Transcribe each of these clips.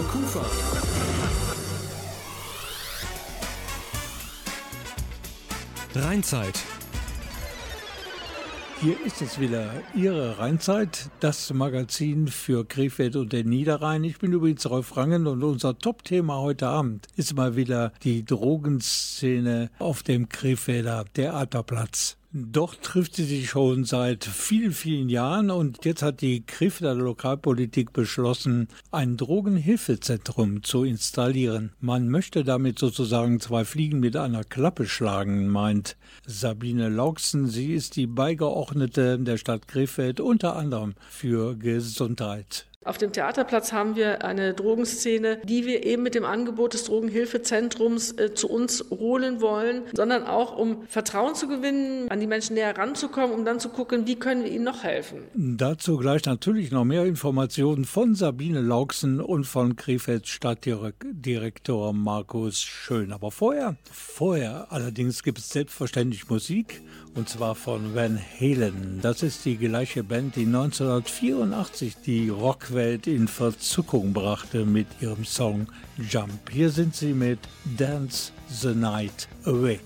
Radio Kufa. Rheinzeit. Hier ist es wieder, Ihre Rheinzeit, das Magazin für Krefeld und den Niederrhein. Ich bin übrigens Rolf Rangen und unser Top-Thema heute Abend ist mal wieder die Drogenszene auf dem Krefelder Theaterplatz. Dort trifft sie sich schon seit vielen, vielen Jahren und jetzt hat die Krefelder Lokalpolitik beschlossen, ein Drogenhilfezentrum zu installieren. Man möchte damit sozusagen zwei Fliegen mit einer Klappe schlagen, meint Sabine Lauksen. Sie ist die Beigeordnete der Stadt Krefeld unter anderem für Gesundheit. Auf dem Theaterplatz haben wir eine Drogenszene, die wir eben mit dem Angebot des Drogenhilfezentrums äh, zu uns holen wollen, sondern auch um Vertrauen zu gewinnen, an die Menschen näher ranzukommen, um dann zu gucken, wie können wir ihnen noch helfen. Dazu gleich natürlich noch mehr Informationen von Sabine Lauksen und von Krefelds Stadtdirektor Markus Schön. Aber vorher, vorher allerdings gibt es selbstverständlich Musik und zwar von Van Halen. Das ist die gleiche Band, die 1984 die Rockwelt in Verzückung brachte mit ihrem Song Jump. Hier sind sie mit Dance the Night Away.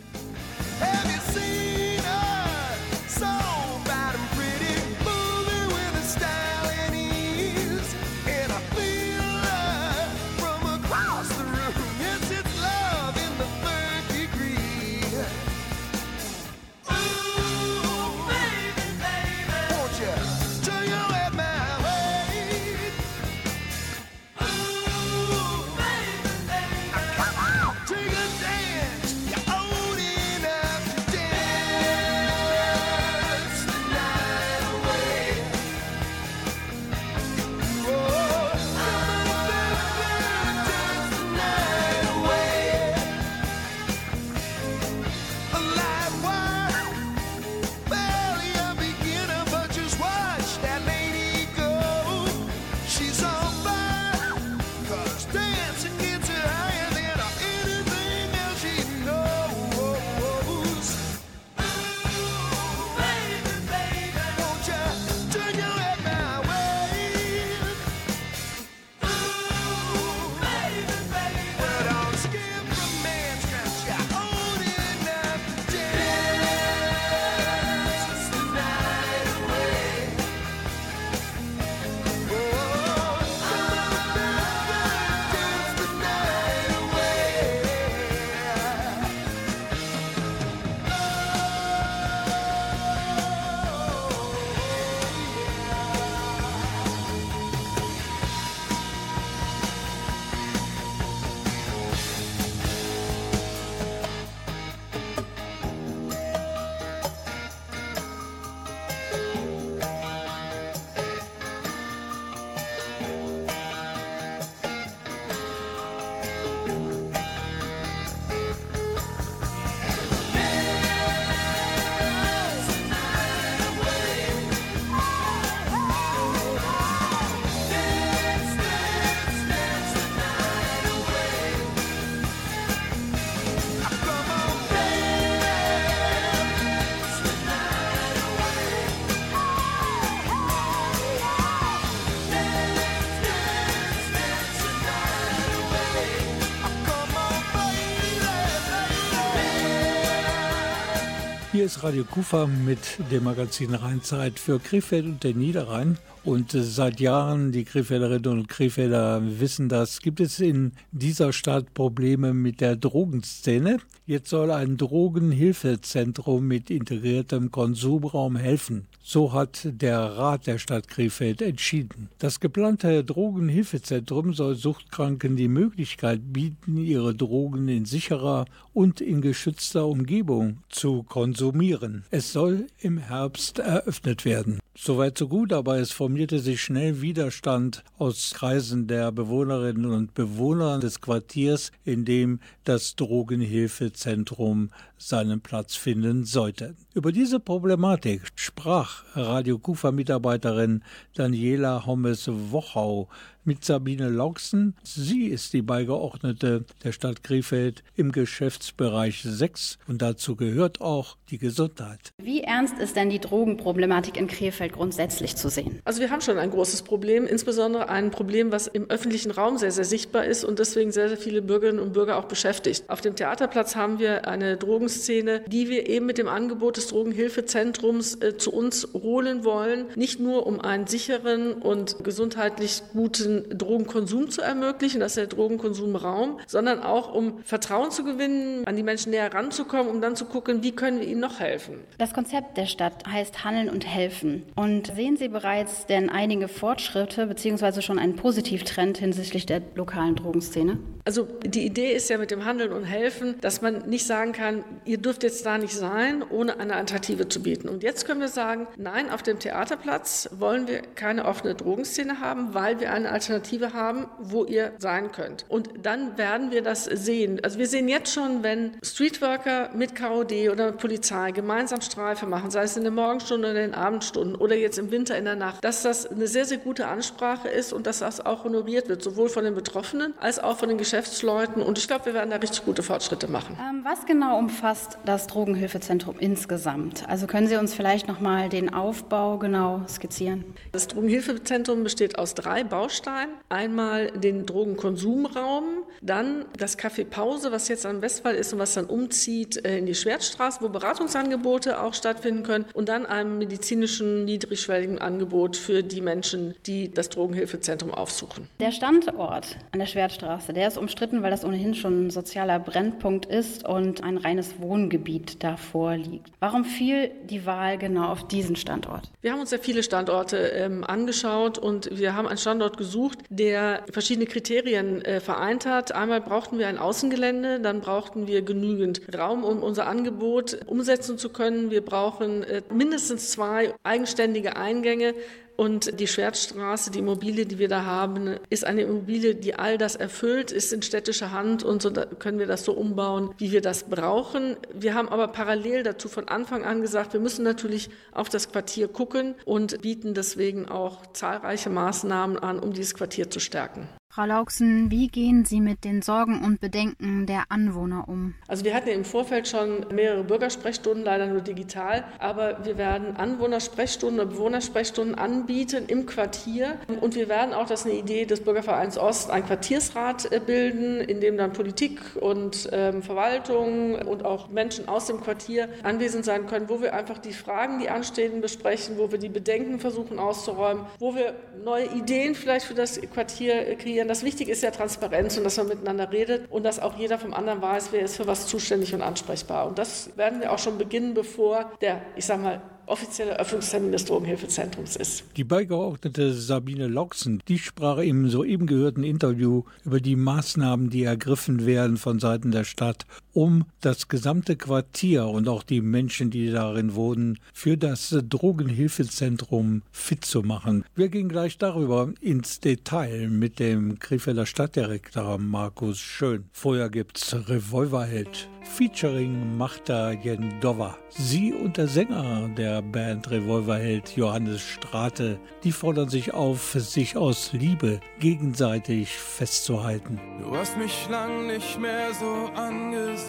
Hier ist Radio Kufa mit dem Magazin Rheinzeit für Krefeld und den Niederrhein. Und äh, seit Jahren, die Krefelderinnen und Krefelder wissen das, gibt es in dieser Stadt Probleme mit der Drogenszene. Jetzt soll ein Drogenhilfezentrum mit integriertem Konsumraum helfen. So hat der Rat der Stadt Krefeld entschieden. Das geplante Drogenhilfezentrum soll Suchtkranken die Möglichkeit bieten, ihre Drogen in sicherer und in geschützter Umgebung zu konsumieren. Es soll im Herbst eröffnet werden. Soweit so gut, aber es formierte sich schnell Widerstand aus Kreisen der Bewohnerinnen und Bewohner des Quartiers, in dem das Drogenhilfezentrum Ärztezentrum seinen Platz finden sollte. Über diese Problematik sprach Radio Kufa-Mitarbeiterin Daniela Hommes-Wochau mit Sabine Lauksen. Sie ist die Beigeordnete der Stadt Krefeld im Geschäftsbereich 6 und dazu gehört auch die Gesundheit. Wie ernst ist denn die Drogenproblematik in Krefeld grundsätzlich zu sehen? Also wir haben schon ein großes Problem, insbesondere ein Problem, was im öffentlichen Raum sehr, sehr sichtbar ist und deswegen sehr, sehr viele Bürgerinnen und Bürger auch beschäftigt. Auf dem Theaterplatz haben wir eine Drogenszene, die wir eben mit dem Angebot des Drogenhilfezentrums äh, zu uns holen wollen, nicht nur um einen sicheren und gesundheitlich guten Drogenkonsum zu ermöglichen, das ist der Drogenkonsumraum, sondern auch um Vertrauen zu gewinnen, an die Menschen näher ranzukommen, um dann zu gucken, wie können wir ihnen noch helfen. Das Konzept der Stadt heißt Handeln und Helfen. Und sehen Sie bereits denn einige Fortschritte bzw. schon einen Positivtrend hinsichtlich der lokalen Drogenszene? Also die Idee ist ja mit dem Handeln und Helfen, dass man nicht sagen kann, ihr dürft jetzt da nicht sein, ohne eine Alternative zu bieten. Und jetzt können wir sagen, nein, auf dem Theaterplatz wollen wir keine offene Drogenszene haben, weil wir eine Alternative haben, wo ihr sein könnt. Und dann werden wir das sehen. Also wir sehen jetzt schon, wenn Streetworker mit KOD oder mit Polizei gemeinsam Streife machen, sei es in der Morgenstunde oder in den Abendstunden oder jetzt im Winter in der Nacht, dass das eine sehr, sehr gute Ansprache ist und dass das auch honoriert wird, sowohl von den Betroffenen als auch von den Geschäftsleuten. Und ich glaube, wir werden da richtig gute Fortschritte machen. Ähm, was genau umfasst das Drogenhilfezentrum insgesamt? Also können Sie uns vielleicht noch mal den Aufbau genau skizzieren? Das Drogenhilfezentrum besteht aus drei Bausteinen. Baustein. Einmal den Drogenkonsumraum, dann das Café Pause, was jetzt am Westwall ist und was dann umzieht äh, in die Schwertstraße, wo Beratungsangebote auch stattfinden können und dann einem medizinischen niedrigschwelligen Angebot für die Menschen, die das Drogenhilfezentrum aufsuchen. Der Standort an der Schwertstraße, der ist umstritten, weil das ohnehin schon ein sozialer Brennpunkt ist und ein reines Wohngebiet davor liegt. Warum fiel die Wahl genau auf diesen Standort? Wir haben uns ja viele Standorte ähm, angeschaut und wir haben einen Standort gesucht, der verschiedene Kriterien äh, vereint hat. Einmal brauchten wir ein Außengelände, dann brauchten wir genügend Raum, um unser Angebot umsetzen zu können. Wir brauchen äh, mindestens zwei eigenständige Eingänge, und die Schwertstraße, die Immobilie, die wir da haben, ist eine Immobilie, die all das erfüllt, ist in städtischer Hand und so können wir das so umbauen, wie wir das brauchen. Wir haben aber parallel dazu von Anfang an gesagt, wir müssen natürlich auf das Quartier gucken und bieten deswegen auch zahlreiche Maßnahmen an, um dieses Quartier zu stärken. Frau Lauksen, wie gehen Sie mit den Sorgen und Bedenken der Anwohner um? Also wir hatten ja im Vorfeld schon mehrere Bürgersprechstunden, leider nur digital, aber wir werden Anwohnersprechstunden und Bewohnersprechstunden anbieten im Quartier und wir werden auch, das ist eine Idee des Bürgervereins Ost, ein Quartiersrat äh, bilden, in dem dann Politik und ähm, Verwaltung und auch Menschen aus dem Quartier anwesend sein können, wo wir einfach die Fragen, die anstehen, besprechen, wo wir die Bedenken versuchen auszuräumen, wo wir neue Ideen vielleicht für das Quartier äh, kreieren, das Wichtige ist ja Transparenz und dass man miteinander redet und dass auch jeder vom anderen weiß, wer ist für was zuständig und ansprechbar. Und das werden wir auch schon beginnen, bevor der, ich sag mal, offizielle Öffnungstermin des Drogenhilfezentrums ist. Die Beigeordnete Sabine Loxen, die sprach im soeben gehörten Interview über die Maßnahmen, die ergriffen werden von Seiten der Stadt, um das gesamte Quartier und auch die Menschen, die darin wohnen, für das Drogenhilfezentrum fit zu machen. Wir gehen gleich darüber ins Detail mit dem Krefelder Stadtdirektor Markus Schön. Vorher gibt's Revolverheld featuring Marta Jendova. Sie und der Sänger der Band Revolverheld Johannes Strate, die fordern sich auf, sich aus Liebe gegenseitig festzuhalten. Du hast mich lang nicht mehr so angesehen,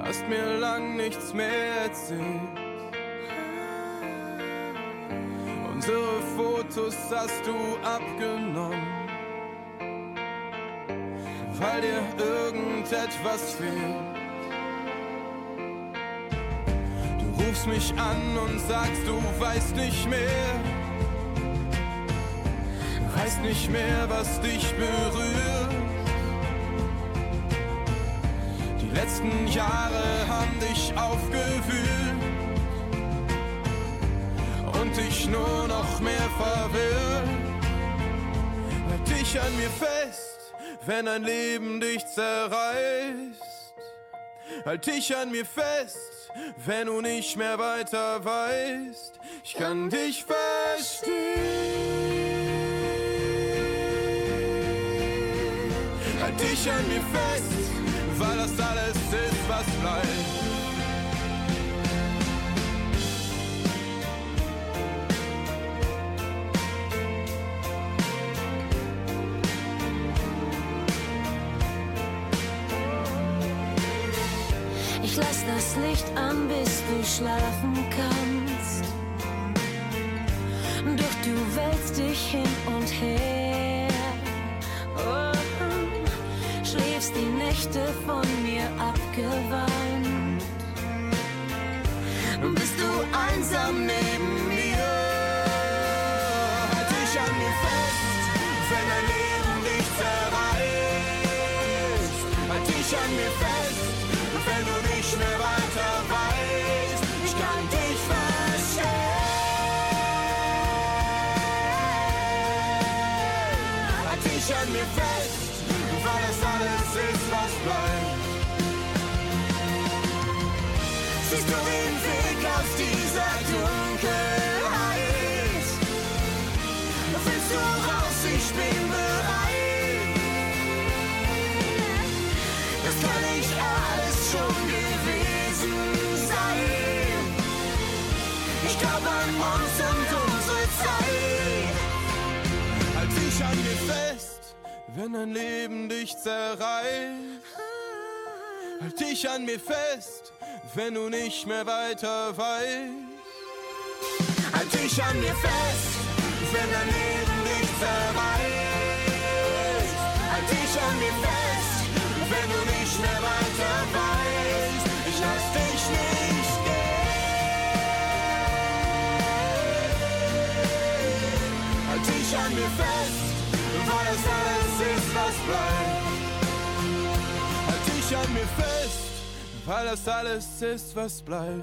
hast mir lang nichts mehr erzählt. Unsere Fotos hast du abgenommen weil dir irgendetwas fehlt. Du rufst mich an und sagst, du weißt nicht mehr. Weißt nicht mehr, was dich berührt. Letzten Jahre haben dich aufgewühlt und dich nur noch mehr verwirrt. Halt dich an mir fest wenn ein Leben dich zerreißt. Halt dich an mir fest, wenn du nicht mehr weiter weißt. Ich kann dich verstehen. Halt dich an mir fest, weil das alles was bleibt. Ich lass das Licht an, bis du schlafen kannst. Doch du wälzt dich hin und her. Schläfst die Nächte von mir abgewandt. Bist du einsam neben mir? Halt dich an mir fest, wenn dein Leben dich zerreißt. Halt dich an mir fest, den Weg aus dieser Dunkelheit? Willst du raus? Ich bin bereit. Das kann nicht alles schon gewesen sein. Ich glaube an uns und unsere Zeit. Halt dich an mir fest, wenn dein Leben dich zerreißt. Halt dich an mir fest, wenn du nicht mehr weiter weißt. Halt dich an mir fest, wenn dein Leben dich zerreißt. Halt dich an mir fest, wenn du nicht mehr weiter weißt. Ich lass dich nicht gehen. Halt dich an mir fest, weil das alles ist, was bleibt.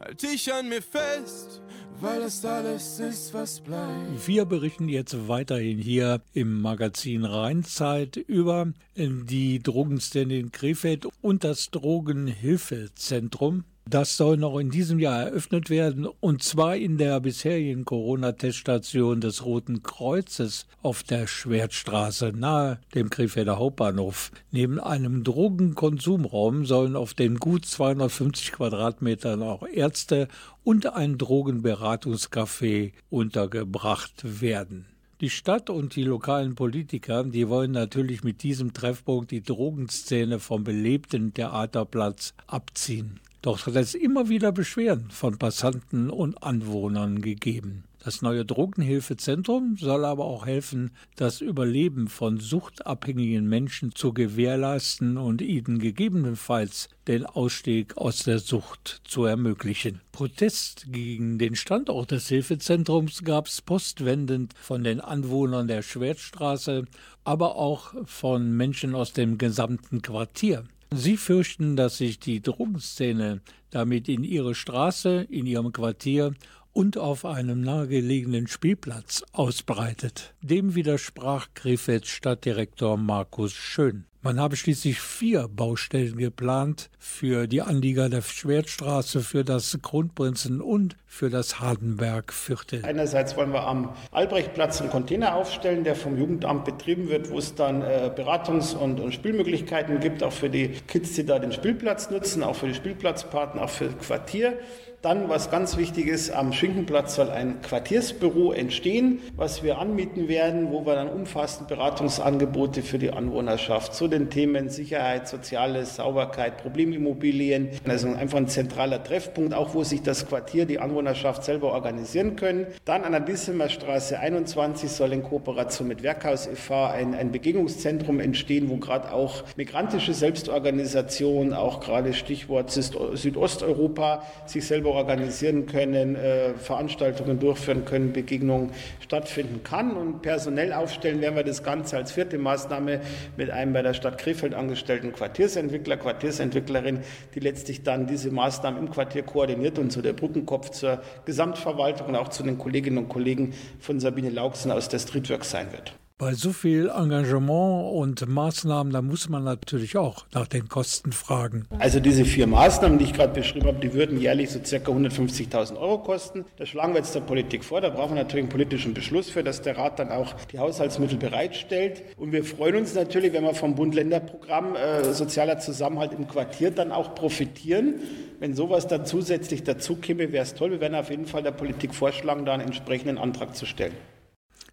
Halt dich an mir fest, weil das alles ist, was bleibt. Wir berichten jetzt weiterhin hier im Magazin Rheinzeit über die Drogenszene in Krefeld und das Drogenhilfezentrum. Das soll noch in diesem Jahr eröffnet werden und zwar in der bisherigen Corona-Teststation des Roten Kreuzes auf der Schwertstraße nahe dem Krefelder Hauptbahnhof. Neben einem Drogenkonsumraum sollen auf den gut 250 Quadratmetern auch Ärzte und ein Drogenberatungscafé untergebracht werden. Die Stadt und die lokalen Politiker, die wollen natürlich mit diesem Treffpunkt die Drogenszene vom belebten Theaterplatz abziehen. Doch hat es immer wieder Beschwerden von Passanten und Anwohnern gegeben. Das neue Drogenhilfezentrum soll aber auch helfen, das Überleben von suchtabhängigen Menschen zu gewährleisten und ihnen gegebenenfalls den Ausstieg aus der Sucht zu ermöglichen. Protest gegen den Standort des Hilfezentrums gab es postwendend von den Anwohnern der Schwertstraße, aber auch von Menschen aus dem gesamten Quartier. Sie fürchten, dass sich die Drogenszene damit in ihre Straße, in ihrem Quartier und auf einem nahegelegenen Spielplatz ausbreitet. Dem widersprach Krefelds Stadtdirektor Markus Schön. Man habe schließlich vier Baustellen geplant für die Anlieger der Schwertstraße, für das Grundprinzen und für das Hardenbergviertel. Einerseits wollen wir am Albrechtplatz einen Container aufstellen, der vom Jugendamt betrieben wird, wo es dann äh, Beratungs- und, und, Spielmöglichkeiten gibt, auch für die Kids, die da den Spielplatz nutzen, auch für die Spielplatzpartner, auch für das Quartier. Dann, was ganz wichtig ist, am Schinkenplatz soll ein Quartiersbüro entstehen, was wir anmieten werden, wo wir dann umfassend Beratungsangebote für die Anwohnerschaft zu den Themen Sicherheit, Soziales, Sauberkeit, Problemimmobilien. Also einfach ein zentraler Treffpunkt, auch wo sich das Quartier, die Anwohnerschaft selber organisieren können. Dann an der Straße 21 soll in Kooperation mit Werkhaus e.V. ein, ein Begegnungszentrum entstehen, wo gerade auch migrantische Selbstorganisation, auch gerade Stichwort Südosteuropa, sich selber organisieren können, äh, Veranstaltungen durchführen können, Begegnungen stattfinden kann. Und personell aufstellen werden wir das Ganze als vierte Maßnahme mit einem bei der Stadt Krefeld angestellten Quartiersentwickler, Quartiersentwicklerin, die letztlich dann diese Maßnahmen im Quartier koordiniert und so der Brückenkopf zur Gesamtverwaltung und auch zu den Kolleginnen und Kollegen von Sabine Lauksen aus der Streetwork sein wird. Bei so viel Engagement und Maßnahmen, da muss man natürlich auch nach den Kosten fragen. Also diese vier Maßnahmen, die ich gerade beschrieben habe, die würden jährlich so circa 150.000 Euro kosten. Das schlagen wir jetzt der Politik vor. Da brauchen wir natürlich einen politischen Beschluss für, dass der Rat dann auch die Haushaltsmittel bereitstellt. Und wir freuen uns natürlich, wenn wir vom Bund-Länder-Programm äh, Sozialer Zusammenhalt im Quartier dann auch profitieren. Wenn sowas dann zusätzlich dazu käme, wäre es toll. Wir werden auf jeden Fall der Politik vorschlagen, da einen entsprechenden Antrag zu stellen.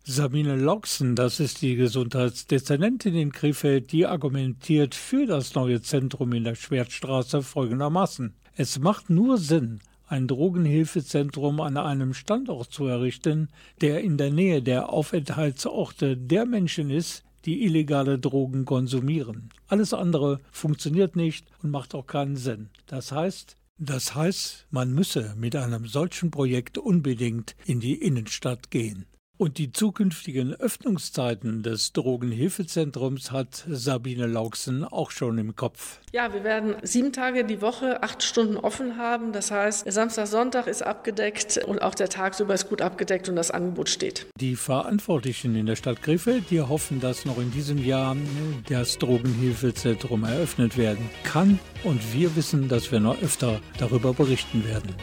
Sabine Loxen, das ist die Gesundheitsdezernentin in Krefeld, die argumentiert für das neue Zentrum in der Schwertstraße folgendermaßen. Es macht nur Sinn, ein Drogenhilfezentrum an einem Standort zu errichten, der in der Nähe der Aufenthaltsorte der Menschen ist, die illegale Drogen konsumieren. Alles andere funktioniert nicht und macht auch keinen Sinn. Das heißt, das heißt, man müsse mit einem solchen Projekt unbedingt in die Innenstadt gehen. Und die zukünftigen Öffnungszeiten des Drogenhilfezentrums hat Sabine Lauksen auch schon im Kopf. Ja, wir werden sieben Tage die Woche acht Stunden offen haben. Das heißt, Samstag, Sonntag ist abgedeckt und auch der tagsüber ist gut abgedeckt und das Angebot steht. Die Verantwortlichen in der Stadt Krefeld, die hoffen, dass noch in diesem Jahr das Drogenhilfezentrum eröffnet werden kann. Und wir wissen, dass wir noch öfter darüber berichten werden.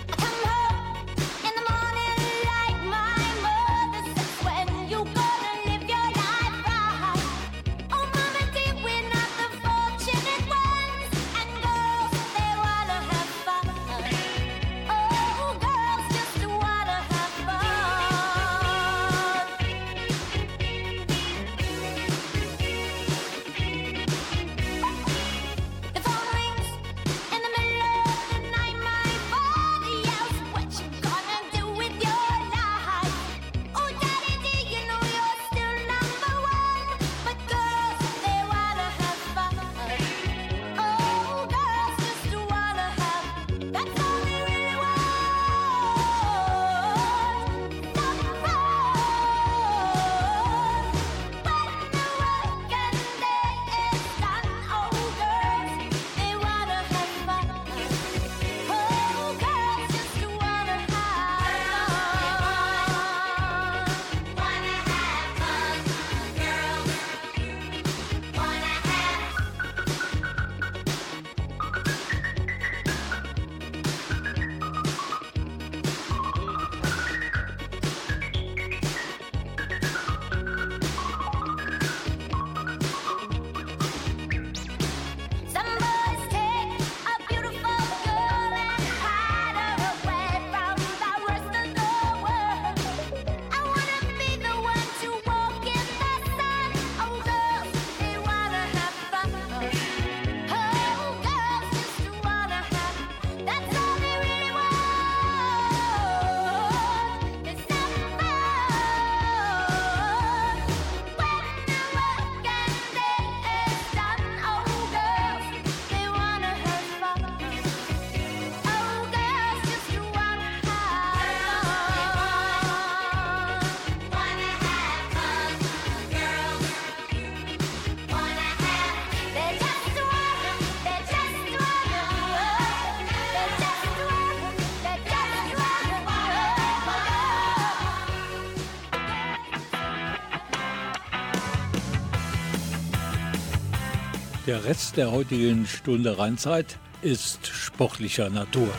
Der Rest der heutigen Stunde Rheinzeit ist sportlicher Natur.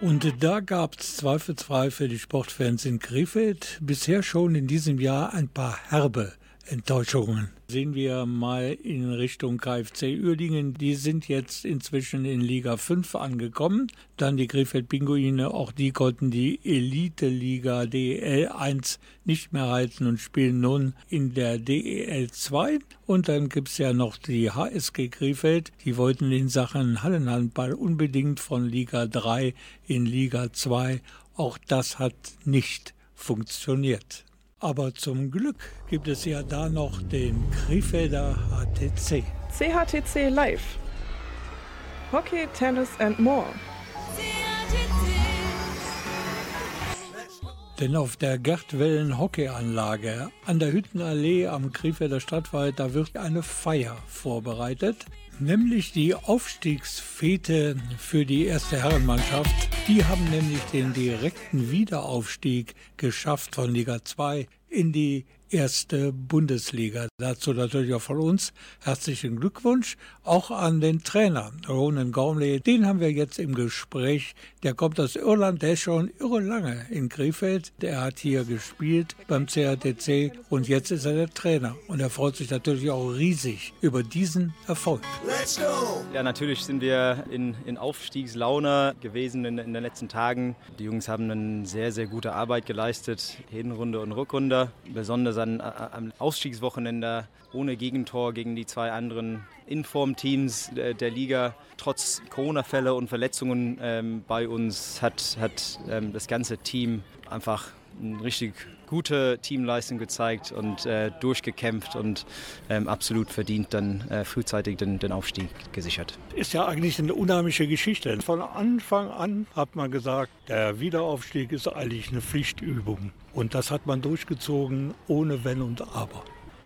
Und da gab es zweifelsfrei für die Sportfans in Krefeld bisher schon in diesem Jahr ein paar herbe Enttäuschungen. Sehen wir mal in Richtung KfC Uerdingen. Die sind jetzt inzwischen in Liga 5 angekommen. Dann die Krefeld Pinguine. Auch die konnten die Elite-Liga DEL 1 nicht mehr halten und spielen nun in der DEL 2. Und dann gibt es ja noch die HSG Krefeld. Die wollten in Sachen Hallenhandball unbedingt von Liga 3 in Liga 2. Auch das hat nicht funktioniert. Aber zum Glück gibt es ja da noch den Krefelder HTC. CHTC Live. Hockey, Tennis and more. Denn auf der Gertwellen Hockeyanlage an der Hüttenallee am Krefelder Stadtwald, da wird eine Feier vorbereitet nämlich die Aufstiegsfete für die erste Herrenmannschaft. Die haben nämlich den direkten Wiederaufstieg geschafft von Liga 2 in die erste Bundesliga. Dazu natürlich auch von uns herzlichen Glückwunsch, auch an den Trainer Ronan Gormley. Den haben wir jetzt im Gespräch. Der kommt aus Irland, der ist schon irre lange in Krefeld. Der hat hier gespielt beim CATC und jetzt ist er der Trainer. Und er freut sich natürlich auch riesig über diesen Erfolg. Let's go! Ja, natürlich sind wir in, in Aufstiegslaune gewesen in, in den letzten Tagen. Die Jungs haben eine sehr, sehr gute Arbeit geleistet, Hinrunde und Rückrunde. Besonders an, am Ausstiegswochenende ohne Gegentor gegen die zwei anderen Informteams der, der Liga. Trotz Corona-Fälle und Verletzungen ähm, bei uns hat, hat ähm, das ganze Team einfach eine richtig gute Teamleistung gezeigt und äh, durchgekämpft und ähm, absolut verdient dann äh, frühzeitig den, den Aufstieg gesichert. Ist ja eigentlich eine unheimliche Geschichte. Von Anfang an hat man gesagt, der Wiederaufstieg ist eigentlich eine Pflichtübung. Und das hat man durchgezogen ohne Wenn und Aber.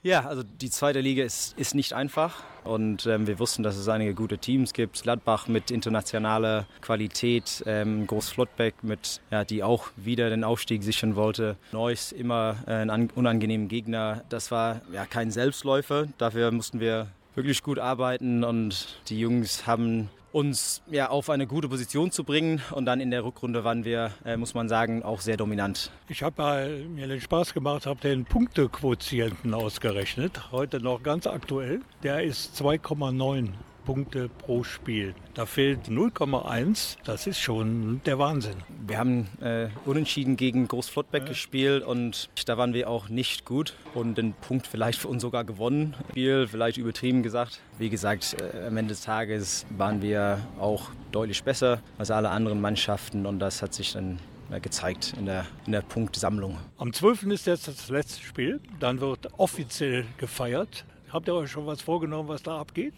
Ja, also die zweite Liga ist, ist nicht einfach und ähm, wir wussten, dass es einige gute Teams gibt. Gladbach mit internationaler Qualität, ähm, Groß Flottbeck mit, ja, die auch wieder den Aufstieg sichern wollte. Neuss immer äh, ein unangenehmer Gegner. Das war ja kein Selbstläufer. Dafür mussten wir wirklich gut arbeiten und die Jungs haben uns ja, auf eine gute Position zu bringen. Und dann in der Rückrunde waren wir, äh, muss man sagen, auch sehr dominant. Ich habe mir den Spaß gemacht, habe den Punktequotienten ausgerechnet, heute noch ganz aktuell. Der ist 2,9 Punkte pro Spiel. Da fehlt 0,1. Das ist schon der Wahnsinn. Wir haben äh, unentschieden gegen Großflottbeck ja. gespielt und da waren wir auch nicht gut und den Punkt vielleicht für uns sogar gewonnen. Spiel vielleicht übertrieben gesagt. Wie gesagt, äh, am Ende des Tages waren wir auch deutlich besser als alle anderen Mannschaften und das hat sich dann äh, gezeigt in der, in der Punktsammlung. Am 12. ist jetzt das letzte Spiel. Dann wird offiziell gefeiert. Habt ihr euch schon was vorgenommen, was da abgeht?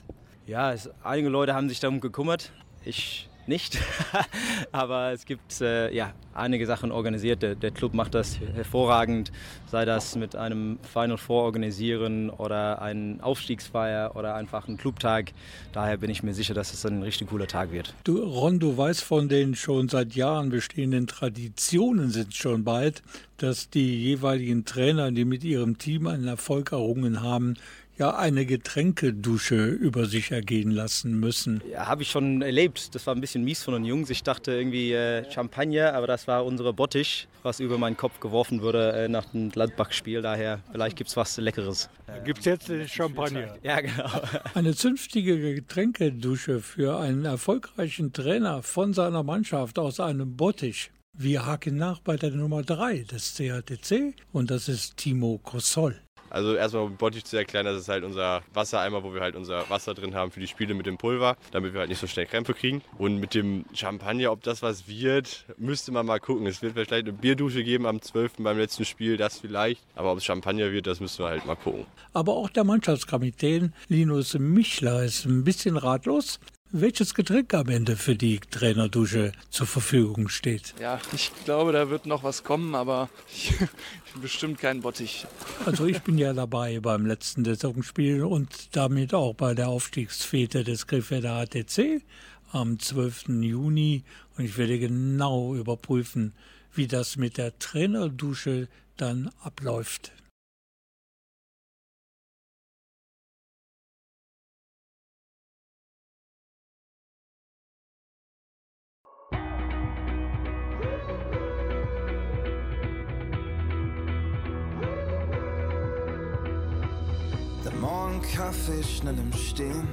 Ja, es, einige Leute haben sich darum gekümmert. Ich nicht. Aber es gibt äh, ja, einige Sachen organisiert. Der, der, Club macht das hervorragend, sei das mit einem Final Four organisieren oder einen Aufstiegsfeier oder einfach einen Clubtag. Daher bin ich mir sicher, dass es ein richtig cooler Tag wird. Du, Ron, du weißt von den schon seit Jahren bestehenden Traditionen sind schon bald, dass die jeweiligen Trainer, die mit ihrem Team einen Erfolg errungen haben, ja eine Getränkedusche über sich ergehen lassen müssen. Ja, habe ich schon erlebt. Das war ein bisschen mies von den Jungs. Ich dachte irgendwie äh, Champagner, aber das war unsere Bottich, was über meinen Kopf geworfen wurde äh, nach dem Gladbach-Spiel. Daher, vielleicht gibt es was Leckeres. Äh, gibt es jetzt äh, Champagner? Ja, genau. Eine zünftige Getränkedusche für einen erfolgreichen Trainer von seiner Mannschaft aus einem Bottich. Wir haken nach bei der Nummer 3 des CATC und das ist Timo Kossol. Also erstmal um Bottich zu erklären, das ist halt unser Wassereimer, wo wir halt unser Wasser drin haben für die Spiele mit dem Pulver, damit wir halt nicht so schnell Krämpfe kriegen. Und mit dem Champagner, ob das was wird, müsste man mal gucken. Es wird vielleicht eine Bierdusche geben am 12. beim letzten Spiel, das vielleicht. Aber ob es Champagner wird, das müssen wir halt mal gucken. Aber auch der Mannschaftskapitän Linus Michler ist ein bisschen ratlos welches Getränk am Ende für die Trainerdusche zur Verfügung steht. Ja, ich glaube, da wird noch was kommen, aber ich, bestimmt kein Bottich. Also ich bin ja dabei beim letzten Saisonspiel und damit auch bei der Aufstiegsfete des Krefelder ATC am 12. Juni und ich werde genau überprüfen, wie das mit der Trainerdusche dann abläuft. Kaffee schnell im Stehen.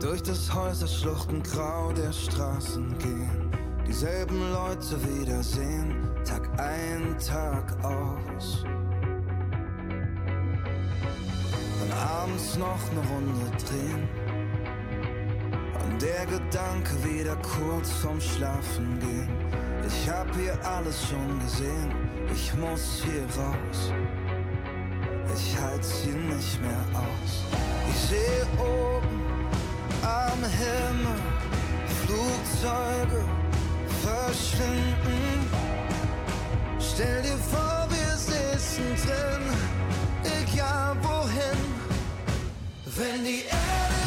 Durch das Häuserschluchten grau der Straßen gehen. Dieselben Leute wiedersehen, Tag ein, Tag aus. Und abends noch eine Runde drehen. Und der Gedanke wieder kurz vorm Schlafen gehen. Ich hab hier alles schon gesehen, ich muss hier raus ich halt's hier nicht mehr aus. Ich sehe oben am Himmel Flugzeuge verschwinden. Stell dir vor, wir sitzen drin, egal wohin. Wenn die Erde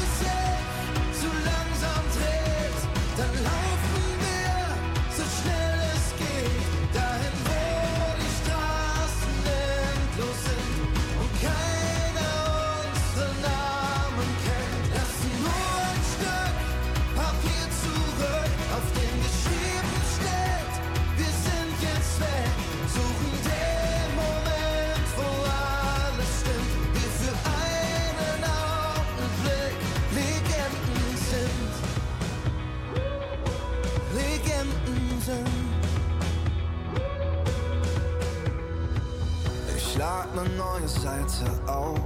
ne neue Seite auf.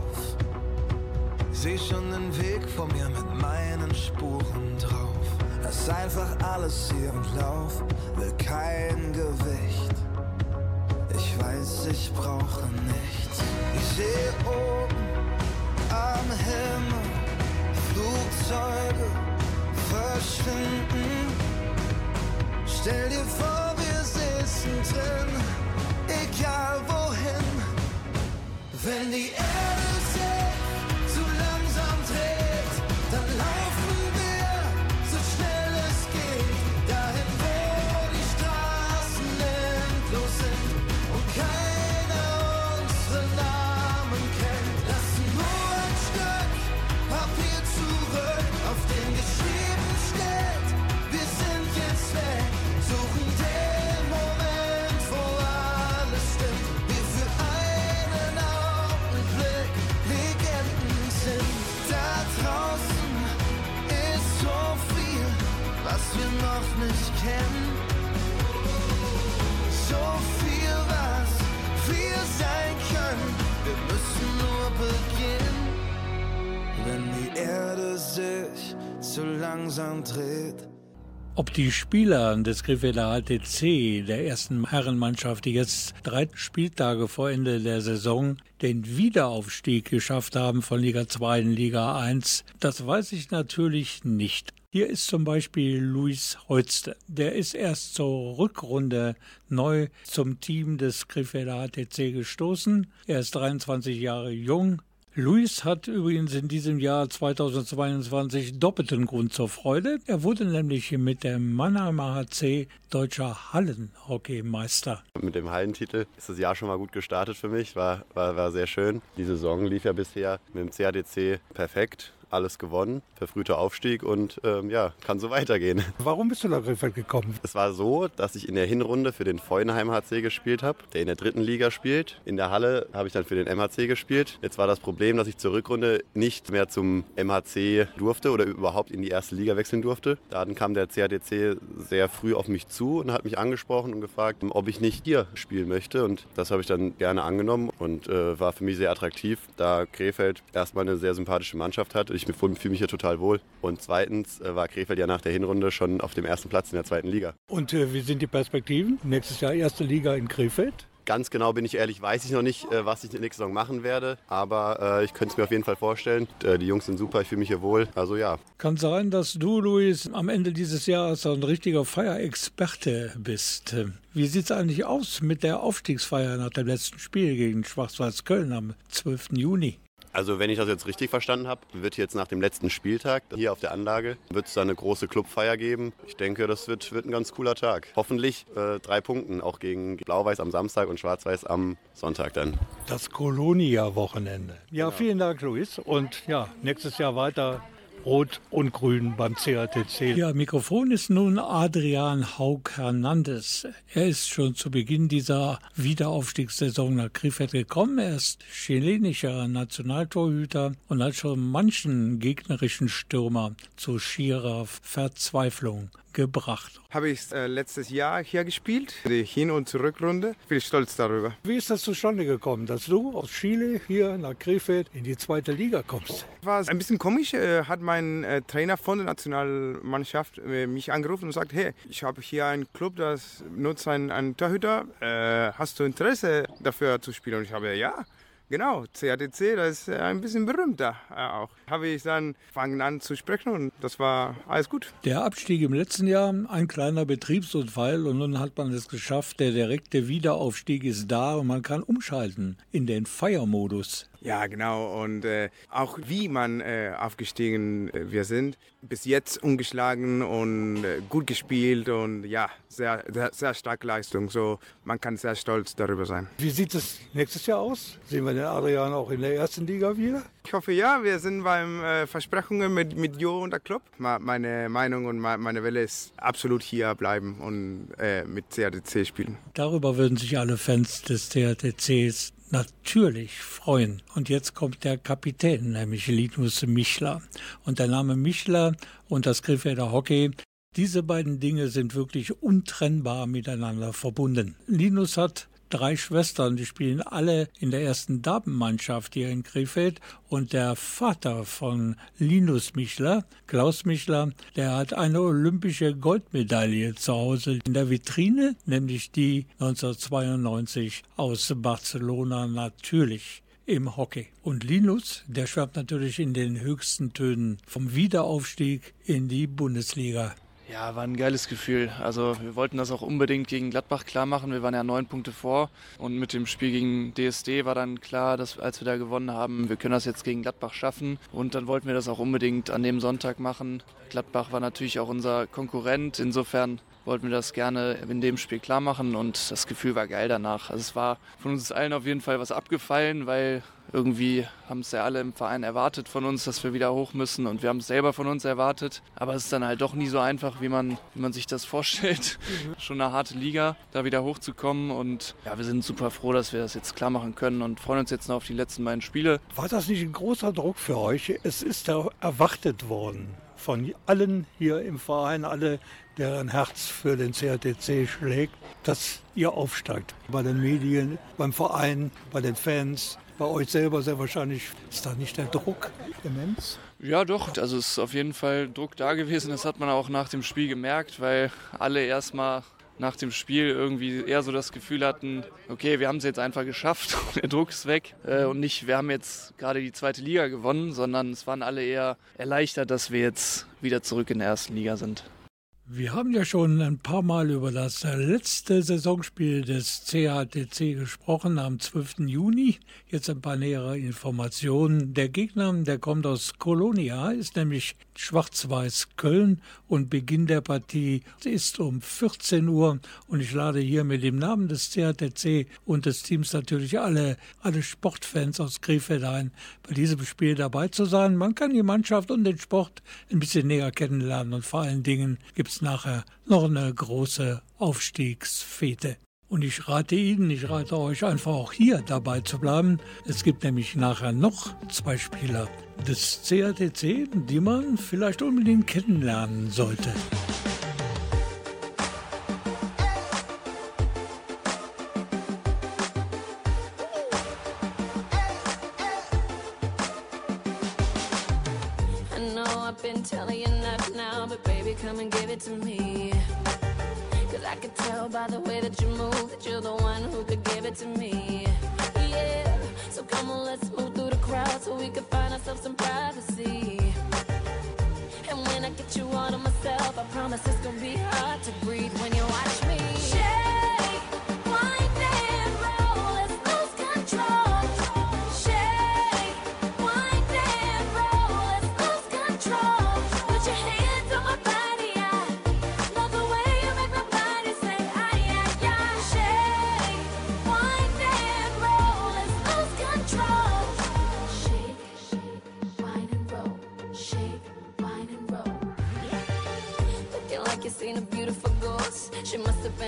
Seh schon den Weg vor mir mit meinen Spuren drauf. Lass einfach alles ihren Lauf, will kein Gewicht. Ich weiß, ich brauche nichts. Ich sehe oben am Himmel Flugzeuge verschwinden. Stell dir vor, wir sitzen drin, die Spieler des Krefelder HTC, der ersten Herrenmannschaft, die jetzt drei Spieltage vor Ende der Saison den Wiederaufstieg geschafft haben von Liga 2 in Liga 1, das weiß ich natürlich nicht. Hier ist zum Beispiel Luis Holste. Der ist erst zur Rückrunde neu zum Team des Krefelder HTC gestoßen. Er ist 23 Jahre jung, Luis hat übrigens in diesem Jahr 2022 doppelten Grund zur Freude. Er wurde nämlich mit dem Mannheimer HC deutscher Hallenhockeymeister. Mit dem Hallentitel ist das Jahr schon mal gut gestartet für mich, war, war, war sehr schön. Die Saison lief ja bisher mit dem CADC perfekt alles gewonnen, verfrühter Aufstieg und ähm, ja, kann so weitergehen. Warum bist du nach Krefeld gekommen? Es war so, dass ich in der Hinrunde für den Feuenheim HC gespielt habe, der in der dritten Liga spielt. In der Halle habe ich dann für den MHC gespielt. Jetzt war das Problem, dass ich zur Rückrunde nicht mehr zum MHC durfte oder überhaupt in die erste Liga wechseln durfte. Dann kam der CADC sehr früh auf mich zu und hat mich angesprochen und gefragt, ob ich nicht hier spielen möchte. Und das habe ich dann gerne angenommen und äh, war für mich sehr attraktiv, da Krefeld erstmal eine sehr sympathische Mannschaft hat ich fühle mich hier total wohl. Und zweitens äh, war Krefeld ja nach der Hinrunde schon auf dem ersten Platz in der zweiten Liga. Und äh, wie sind die Perspektiven? Nächstes Jahr erste Liga in Krefeld? Ganz genau bin ich ehrlich, weiß ich noch nicht, äh, was ich in der nächsten Saison machen werde. Aber äh, ich könnte es mir auf jeden Fall vorstellen. Äh, die Jungs sind super, ich fühle mich hier wohl. Also ja. Kann sein, dass du, Luis, am Ende dieses Jahres ein richtiger Feierexperte bist. Wie sieht es eigentlich aus mit der Aufstiegsfeier nach dem letzten Spiel gegen Schwarz-Weiß Köln am 12. Juni? Also wenn ich das jetzt richtig verstanden habe, wird jetzt nach dem letzten Spieltag hier auf der Anlage, wird es da eine große Clubfeier geben. Ich denke, das wird, wird ein ganz cooler Tag. Hoffentlich äh, drei Punkten, auch gegen Blau-Weiß am Samstag und Schwarz-Weiß am Sonntag dann. Das Kolonia-Wochenende. Ja, genau. vielen Dank, Luis. Und ja, nächstes Jahr weiter Rot und Grün beim CATC. Ja, Mikrofon ist nun Adrian Haug Hernandez. Er ist schon zu Beginn dieser Wiederaufstiegssaison nach Krefeld gekommen. Er ist chilenischer Nationaltorhüter und hat schon manchen gegnerischen Stürmer zu schierer Verzweiflung gebracht. Habe ich äh, letztes Jahr hier gespielt, die Hin- und Zurückrunde. Bin ich stolz darüber. Wie ist das zustande gekommen, dass du aus Chile hier nach Krefeld in die zweite Liga kommst? War ein bisschen komisch. Äh, hat mein äh, Trainer von der Nationalmannschaft äh, mich angerufen und sagt, hey, ich habe hier einen Club, das nutzt einen, einen Torhüter. Äh, hast du Interesse dafür zu spielen? Und ich habe ja. Genau, CATC, das ist ein bisschen berühmter auch. Habe ich dann fangen an zu sprechen und das war alles gut. Der Abstieg im letzten Jahr, ein kleiner Betriebsunfall und nun hat man es geschafft. Der direkte Wiederaufstieg ist da und man kann umschalten in den Feiermodus. Ja, genau. Und äh, auch wie man äh, aufgestiegen äh, wir sind, bis jetzt ungeschlagen und äh, gut gespielt und ja, sehr, sehr, sehr starke Leistung. So, man kann sehr stolz darüber sein. Wie sieht es nächstes Jahr aus? Sehen wir den Adrian auch in der ersten Liga wieder? Ich hoffe ja, wir sind beim äh, Versprechungen mit, mit Jo und der Club. Meine Meinung und meine Welle ist absolut hier bleiben und äh, mit CATC spielen. Darüber würden sich alle Fans des CATCs natürlich freuen. Und jetzt kommt der Kapitän, nämlich Linus Michler. Und der Name Michler und das Griffelder Hockey, diese beiden Dinge sind wirklich untrennbar miteinander verbunden. Linus hat drei Schwestern, die spielen alle in der ersten Damenmannschaft hier in Krefeld. Und der Vater von Linus Michler, Klaus Michler, der hat eine olympische Goldmedaille zu Hause in der Vitrine, nämlich die 1992 aus Barcelona natürlich im Hockey. Und Linus, der schwärmt natürlich in den höchsten Tönen vom Wiederaufstieg in die Bundesliga. Ja, war ein geiles Gefühl. Also wir wollten das auch unbedingt gegen Gladbach klar machen. Wir waren ja neun Punkte vor und mit dem Spiel gegen DSD war dann klar, dass als wir da gewonnen haben, wir können das jetzt gegen Gladbach schaffen. Und dann wollten wir das auch unbedingt an dem Sonntag machen. Gladbach war natürlich auch unser Konkurrent. Insofern wollten wir das gerne in dem Spiel klar machen und das Gefühl war geil danach. Also es war von uns allen auf jeden Fall was abgefallen, weil irgendwie haben es ja alle im Verein erwartet von uns, dass wir wieder hoch müssen und wir haben es selber von uns erwartet. Aber es ist dann halt doch nie so einfach, wie man, wie man sich das vorstellt. Mhm. Schon eine harte Liga, da wieder hochzukommen und ja, wir sind super froh, dass wir das jetzt klar machen können und freuen uns jetzt noch auf die letzten beiden Spiele. War das nicht ein großer Druck für euch? Es ist ja erwartet worden von allen hier im Verein, alle, deren Herz für den CRTC schlägt, dass ihr aufsteigt. Bei den Medien, beim Verein, bei den Fans, bei euch selber sehr wahrscheinlich. Ist da nicht der Druck immens? Ja, doch. Also es ist auf jeden Fall Druck da gewesen. Das hat man auch nach dem Spiel gemerkt, weil alle erstmal nach dem Spiel irgendwie eher so das Gefühl hatten, okay, wir haben es jetzt einfach geschafft, der Druck ist weg äh, und nicht, wir haben jetzt gerade die zweite Liga gewonnen, sondern es waren alle eher erleichtert, dass wir jetzt wieder zurück in der ersten Liga sind. Wir haben ja schon ein paar Mal über das letzte Saisonspiel des CHTC gesprochen am 12. Juni. Jetzt ein paar nähere Informationen. Der Gegner, der kommt aus Kolonia, ist nämlich Schwarz-Weiß Köln und Beginn der Partie ist um 14 Uhr und ich lade hier mit dem Namen des CHTC und des Teams natürlich alle, alle Sportfans aus Krefeld ein, bei diesem Spiel dabei zu sein. Man kann die Mannschaft und den Sport ein bisschen näher kennenlernen und vor allen Dingen gibt es nachher noch eine große Aufstiegsfete. Und ich rate Ihnen, ich rate euch einfach auch hier dabei zu bleiben. Es gibt nämlich nachher noch zwei Spieler des CATC, die man vielleicht unbedingt kennenlernen sollte. telling you enough now, but baby, come and give it to me. Could tell by the way that you move that you're the one who could give it to me. Yeah, so come on, let's move through the crowd so we can find ourselves some privacy. And when I get you all to myself, I promise it's gonna be hard to breathe when you watch me. been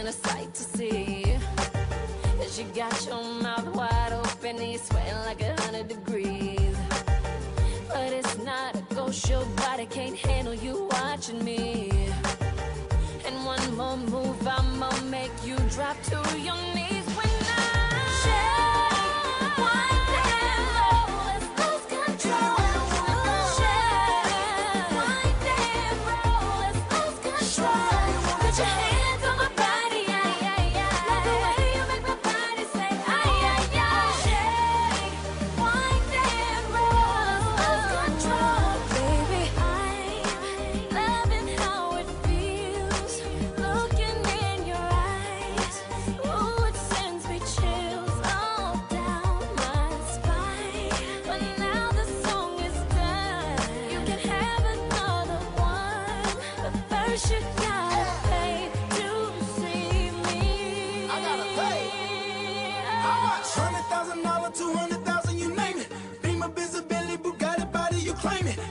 a sight to see. Cause you got your mouth wide open and you're sweating like a hundred degrees. But it's not a ghost, your body can't handle you watching me. And one more move, I'ma make you drop to your knees. claim it.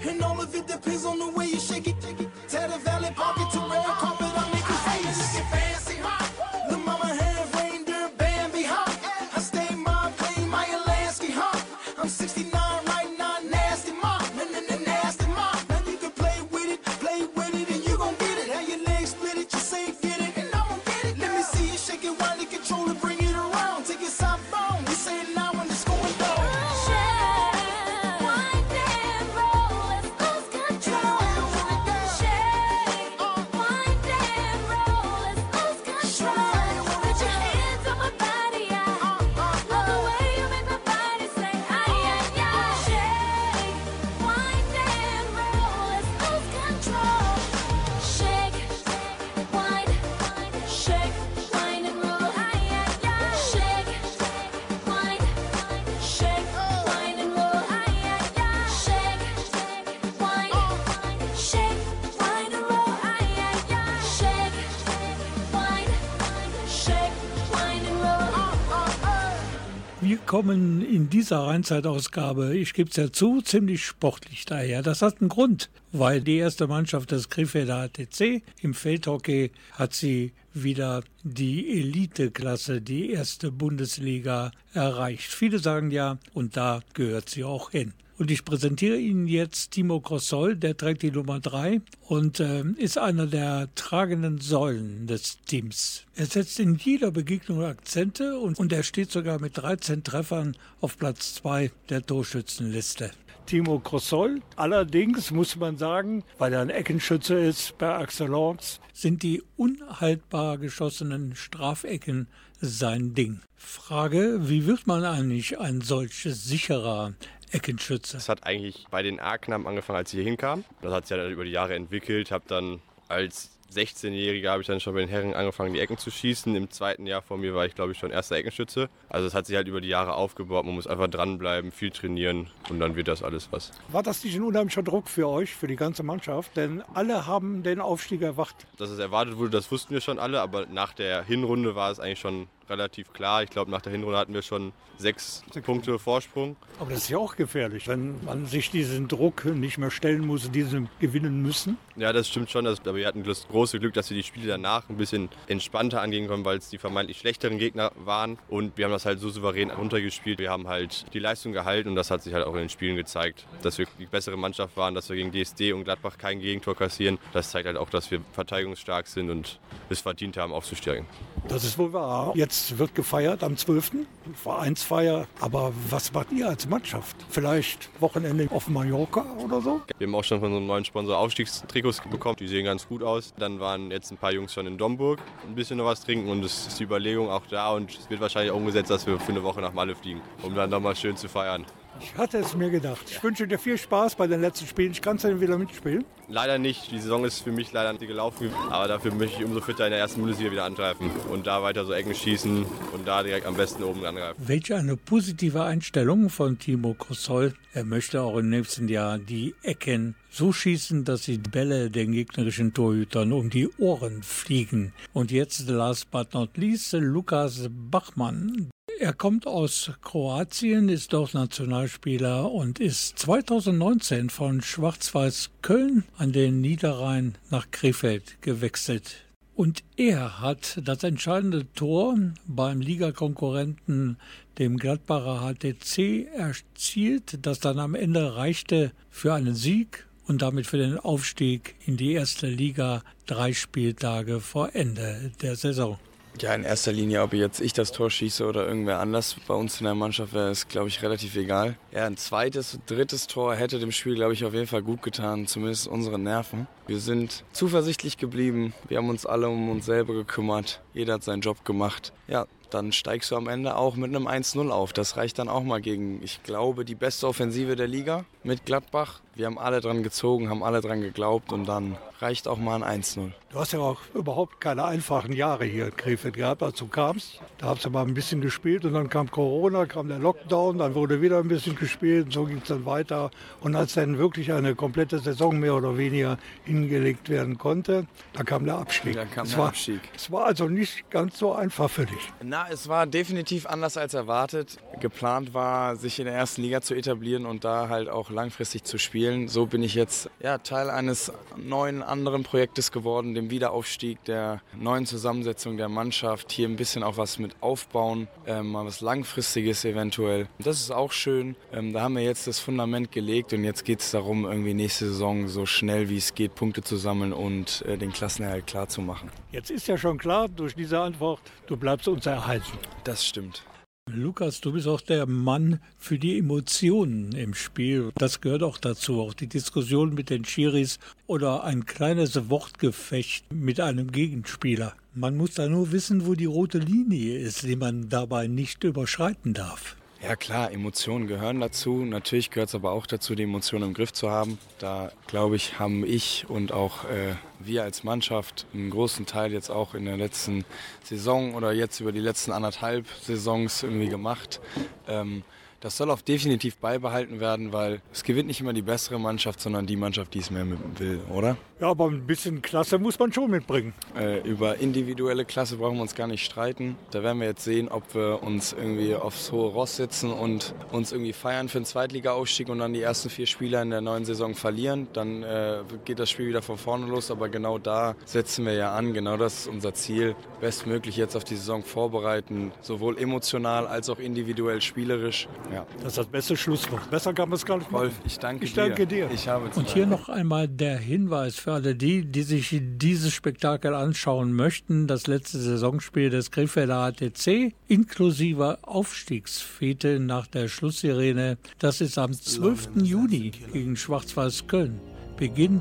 Kommen in dieser Rheinzeitausgabe, ich gebe es ja zu, ziemlich sportlich daher. Das hat einen Grund, weil die erste Mannschaft des Krefelder ATC im Feldhockey hat sie wieder die Eliteklasse, die erste Bundesliga erreicht. Viele sagen ja, und da gehört sie auch hin. Und ich präsentiere Ihnen jetzt Timo Grossol, der trägt die Nummer 3 und äh, ist einer der tragenden Säulen des Teams. Er setzt in jeder Begegnung Akzente und, und er steht sogar mit 13 Treffern auf Platz 2 der Torschützenliste. Timo Grossol. Allerdings muss man sagen, weil er ein Eckenschütze ist per Excellence, sind die unhaltbar geschossenen Strafecken sein Ding. Frage, wie wird man eigentlich ein solch sicherer Eckenschütze. Das hat eigentlich bei den A-Knaben angefangen, als ich hier hinkam. Das hat sich ja dann über die Jahre entwickelt. Habe dann als 16-Jähriger habe ich dann schon bei den Herren angefangen, die Ecken zu schießen. Im zweiten Jahr vor mir war ich, glaube ich, schon erster Eckenschütze. Also es hat sich halt über die Jahre aufgebaut. Man muss einfach dranbleiben, viel trainieren und dann wird das alles was. War das nicht ein unheimlicher Druck für euch, für die ganze Mannschaft? Denn alle haben den Aufstieg erwacht. Dass es erwartet wurde, das wussten wir schon alle. Aber nach der Hinrunde war es eigentlich schon relativ klar. Ich glaube, nach der Hinrunde hatten wir schon sechs Punkte Vorsprung. Aber das ist ja auch gefährlich, wenn man sich diesen Druck nicht mehr stellen muss, diesen gewinnen müssen. Ja, das stimmt schon. aber wir hatten das große Glück, dass wir die Spiele danach ein bisschen entspannter angehen konnten, weil es die vermeintlich schlechteren Gegner waren. Und wir haben das halt so souverän runtergespielt. Wir haben halt die Leistung gehalten und das hat sich halt auch in den Spielen gezeigt, dass wir die bessere Mannschaft waren, dass wir gegen DSD und Gladbach kein Gegentor kassieren. Das zeigt halt auch, dass wir verteidigungsstark sind und es verdient haben, aufzusteigen. Das ist wohl wahr. Jetzt wird gefeiert am 12. Vereinsfeier. Aber was macht ihr als Mannschaft? Vielleicht Wochenende auf Mallorca oder so? Wir haben auch schon von unserem neuen Sponsor Aufstiegstrikots bekommen. Die sehen ganz gut aus. Dann waren jetzt ein paar Jungs schon in Domburg ein bisschen noch was trinken und es ist die Überlegung auch da und es wird wahrscheinlich auch umgesetzt, dass wir für eine Woche nach Malle fliegen, um dann nochmal schön zu feiern. Ich hatte es mir gedacht. Ich wünsche dir viel Spaß bei den letzten Spielen. Ich kann denn wieder mitspielen? Leider nicht. Die Saison ist für mich leider nicht gelaufen. Aber dafür möchte ich umso fitter in der ersten Bundesliga wieder angreifen und da weiter so Ecken schießen und da direkt am besten oben angreifen. Welche eine positive Einstellung von Timo Kossol. Er möchte auch im nächsten Jahr die Ecken so schießen, dass die Bälle den gegnerischen Torhütern um die Ohren fliegen. Und jetzt, last but not least, Lukas Bachmann. Er kommt aus Kroatien, ist dort Nationalspieler und ist 2019 von Schwarz-Weiß Köln an den Niederrhein nach Krefeld gewechselt. Und er hat das entscheidende Tor beim Ligakonkurrenten, dem Gladbacher HTC, erzielt, das dann am Ende reichte für einen Sieg und damit für den Aufstieg in die erste Liga drei Spieltage vor Ende der Saison. Ja, in erster Linie, ob jetzt ich das Tor schieße oder irgendwer anders bei uns in der Mannschaft, wäre es, glaube ich, relativ egal. Ja, ein zweites, drittes Tor hätte dem Spiel, glaube ich, auf jeden Fall gut getan, zumindest unsere Nerven. Wir sind zuversichtlich geblieben, wir haben uns alle um uns selber gekümmert, jeder hat seinen Job gemacht. Ja, dann steigst du am Ende auch mit einem 1-0 auf. Das reicht dann auch mal gegen, ich glaube, die beste Offensive der Liga mit Gladbach. Wir haben alle dran gezogen, haben alle dran geglaubt und dann reicht auch mal ein 1-0. Du hast ja auch überhaupt keine einfachen Jahre hier in Krefeld gehabt, als du kamst. Da hast du mal ein bisschen gespielt und dann kam Corona, kam der Lockdown, dann wurde wieder ein bisschen gespielt und so ging es dann weiter. Und als dann wirklich eine komplette Saison mehr oder weniger hingelegt werden konnte, dann kam der Abstieg. Dann kam es der war, Abstieg. Es war also nicht ganz so einfach für dich. Na, es war definitiv anders als erwartet. Geplant war, sich in der ersten Liga zu etablieren und da halt auch langfristig zu spielen. So bin ich jetzt ja, Teil eines neuen anderen Projektes geworden, dem Wiederaufstieg, der neuen Zusammensetzung der Mannschaft. Hier ein bisschen auch was mit aufbauen, ähm, mal was Langfristiges eventuell. Das ist auch schön. Ähm, da haben wir jetzt das Fundament gelegt und jetzt geht es darum, irgendwie nächste Saison so schnell wie es geht Punkte zu sammeln und äh, den Klassenerhalt klar zu machen. Jetzt ist ja schon klar durch diese Antwort, du bleibst uns erhalten. Das stimmt. Lukas, du bist auch der Mann für die Emotionen im Spiel. Das gehört auch dazu, auch die Diskussion mit den Schiris oder ein kleines Wortgefecht mit einem Gegenspieler. Man muss da nur wissen, wo die rote Linie ist, die man dabei nicht überschreiten darf. Ja klar, Emotionen gehören dazu. Natürlich gehört es aber auch dazu, die Emotionen im Griff zu haben. Da glaube ich, haben ich und auch äh, wir als Mannschaft einen großen Teil jetzt auch in der letzten Saison oder jetzt über die letzten anderthalb Saisons irgendwie gemacht. Ähm, das soll auch definitiv beibehalten werden, weil es gewinnt nicht immer die bessere Mannschaft, sondern die Mannschaft, die es mehr will, oder? Ja, aber ein bisschen Klasse muss man schon mitbringen. Äh, über individuelle Klasse brauchen wir uns gar nicht streiten. Da werden wir jetzt sehen, ob wir uns irgendwie aufs hohe Ross sitzen und uns irgendwie feiern für den Zweitliga-Aufstieg und dann die ersten vier Spieler in der neuen Saison verlieren. Dann äh, geht das Spiel wieder von vorne los. Aber genau da setzen wir ja an. Genau das ist unser Ziel. Bestmöglich jetzt auf die Saison vorbereiten. Sowohl emotional als auch individuell spielerisch. Ja. Das ist das beste Schlusswort. Besser kann man es gar nicht machen. Wolf, ich danke, ich danke dir. dir. Ich habe und hier noch einmal der Hinweis für alle die, die sich dieses Spektakel anschauen möchten. Das letzte Saisonspiel des Krefelder ATC inklusive Aufstiegsfete nach der Schlusssirene. Das ist am 12. Juni gegen Schwarz-Weiß Köln. Beginn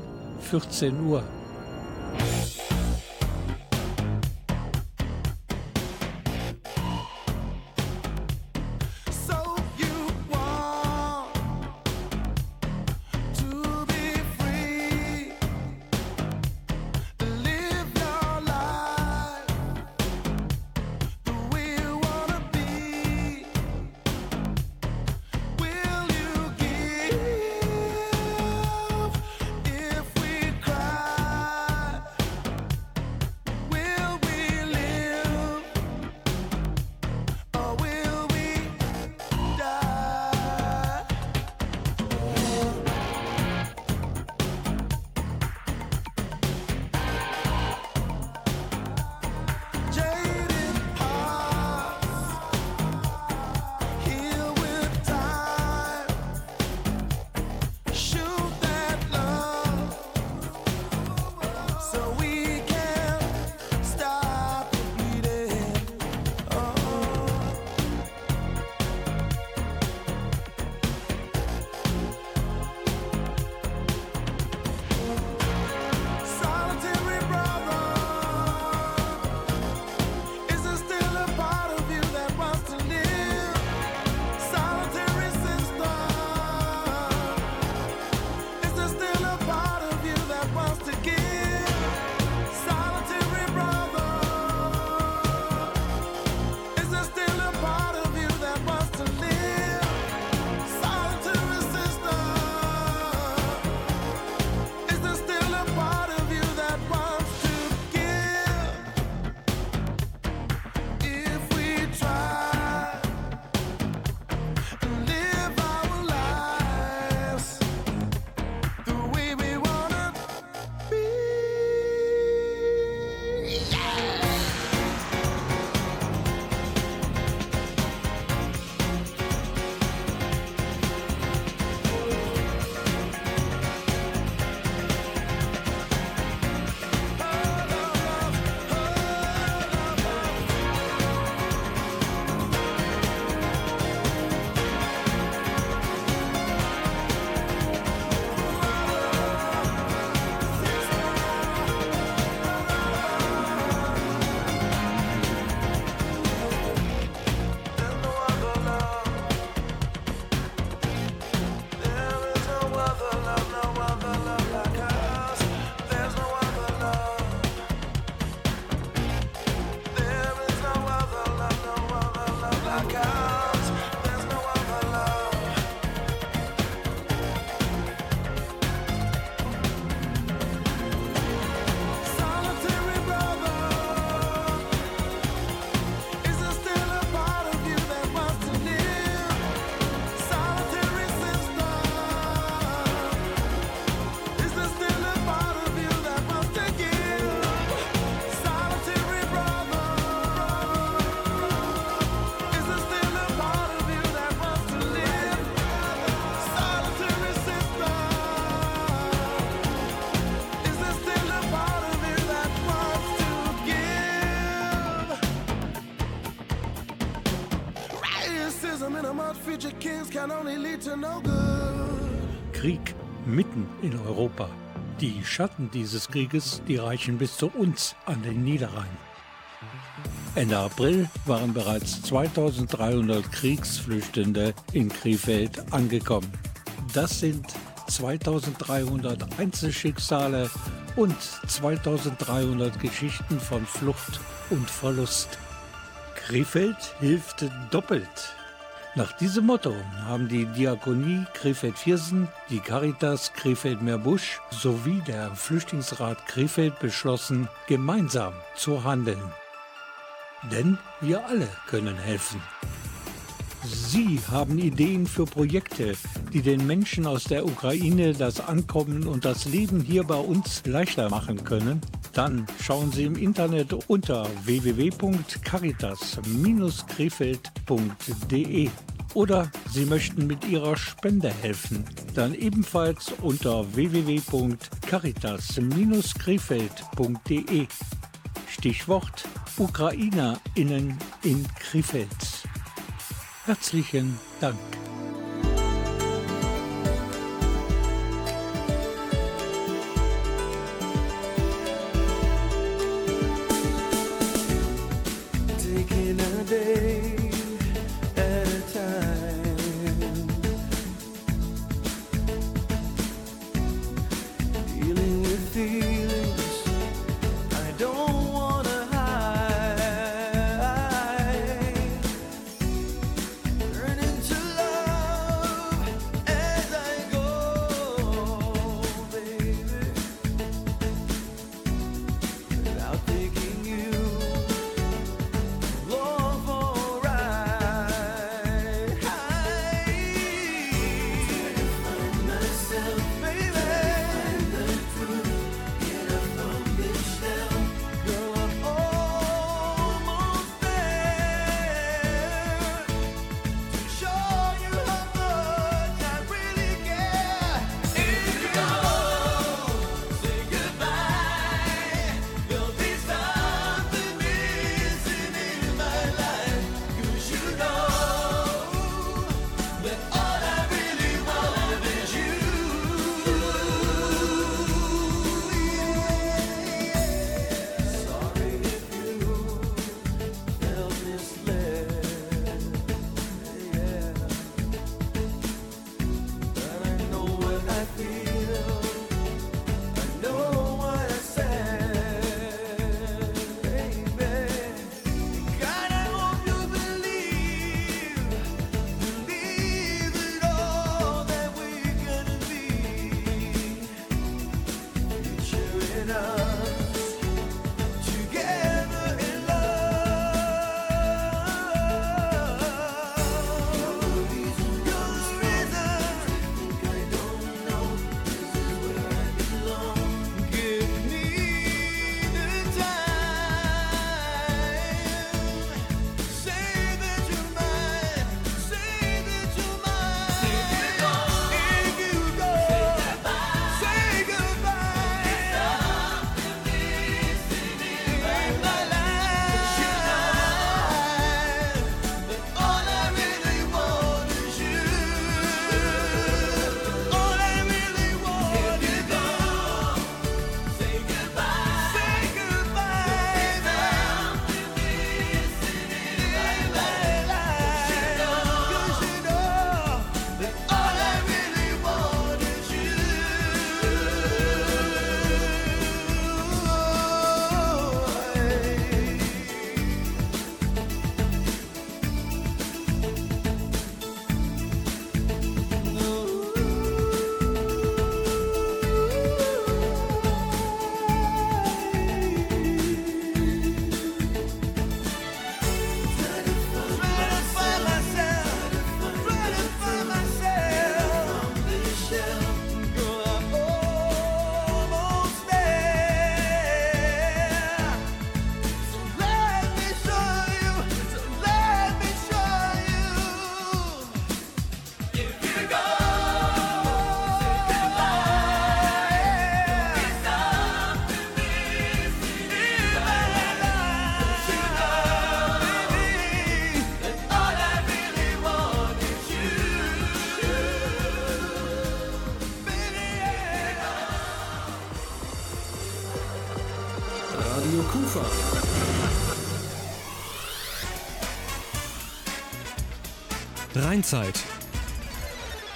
14 Uhr. Krieg mitten in Europa. Die Schatten dieses Krieges, die reichen bis zu uns an den Niederrhein. Ende April waren bereits 2300 Kriegsflüchtende in Krefeld angekommen. Das sind 2300 Einzelschicksale und 2300 Geschichten von Flucht und Verlust. Krefeld hilft doppelt. Nach diesem Motto haben die Diakonie Krefeld-Viersen, die Caritas Krefeld-Meerbusch sowie der Flüchtlingsrat Krefeld beschlossen, gemeinsam zu handeln. Denn wir alle können helfen. Sie haben Ideen für Projekte, die den Menschen aus der Ukraine das Ankommen und das Leben hier bei uns leichter machen können? Dann schauen Sie im Internet unter www.caritas-krefeld.de oder Sie möchten mit Ihrer Spende helfen, dann ebenfalls unter www.caritas-krefeld.de. Stichwort UkrainerInnen in Krefeld. Herzlichen Dank. Rheinzeit.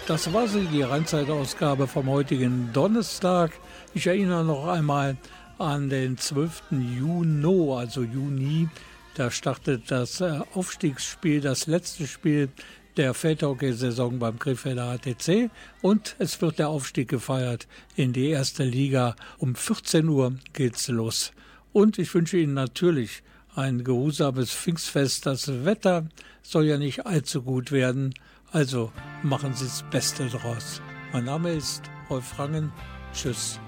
Das war sie, die Rheinzeitausgabe vom heutigen Donnerstag. Ich erinnere noch einmal an den 12. Juni, also Juni. Da startet das äh, Aufstiegsspiel, das letzte Spiel der Feldhockey-Saison beim Krefelder ATC und es wird der Aufstieg gefeiert in die erste Liga. Um 14 Uhr geht's los. Und ich wünsche Ihnen natürlich ein geruhsames Pfingstfest. Das Wetter soll ja nicht allzu gut werden, also machen Sie das Beste draus. Mein Name ist Rolf Rangen. Tschüss.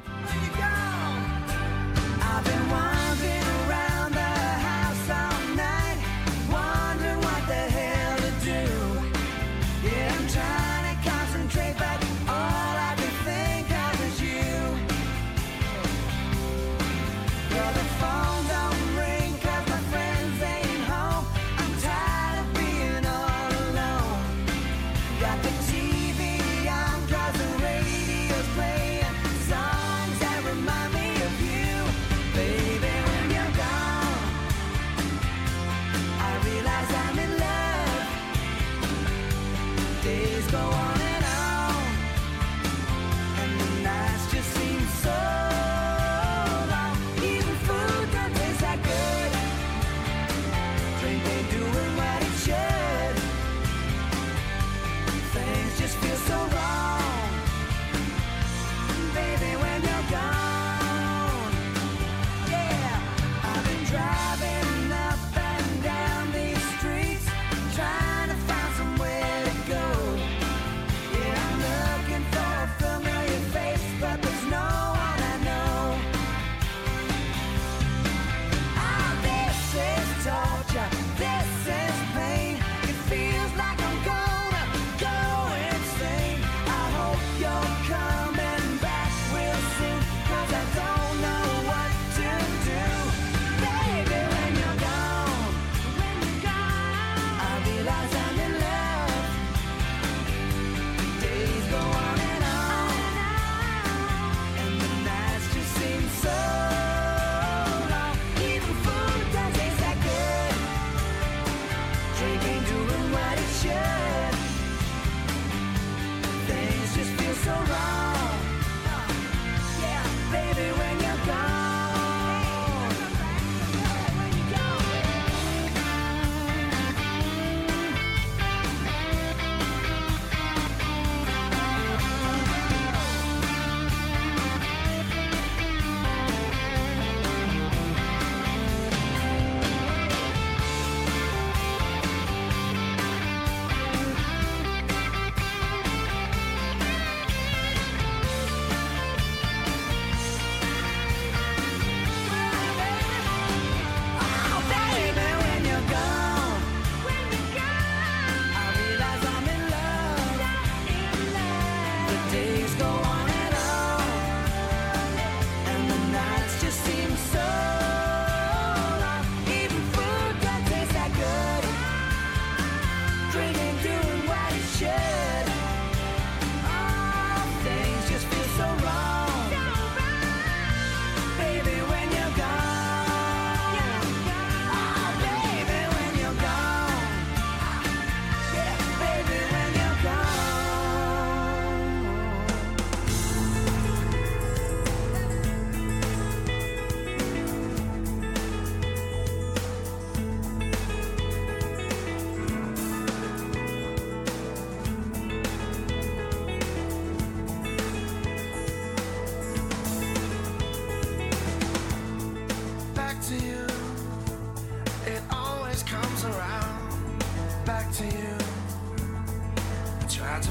So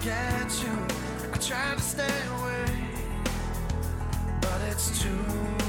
good at forgetting. And I quit.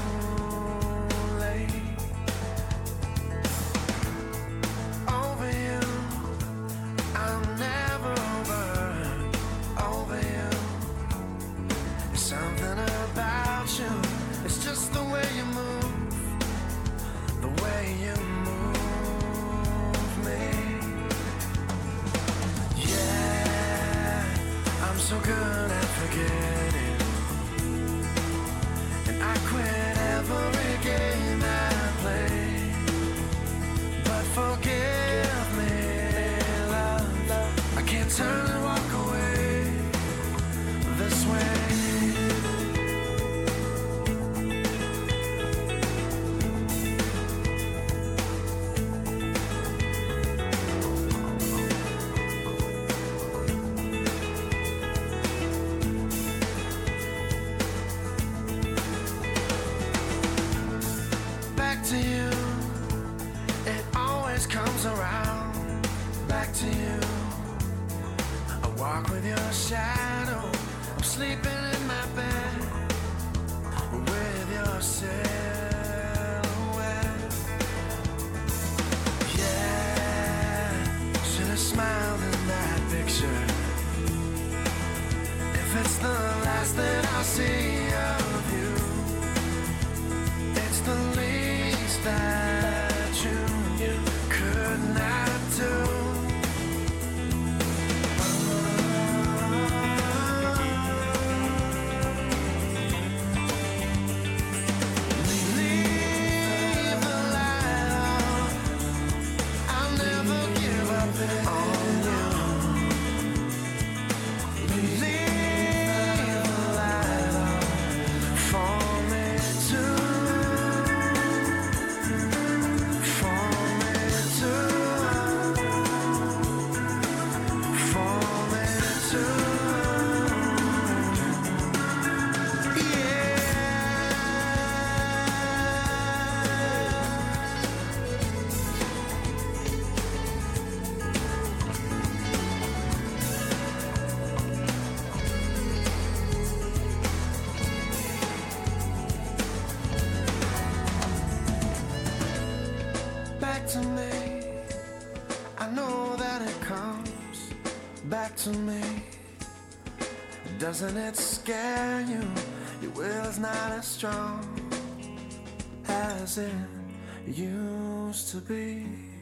Doesn't it scare you? Your will is not as strong as it used to be.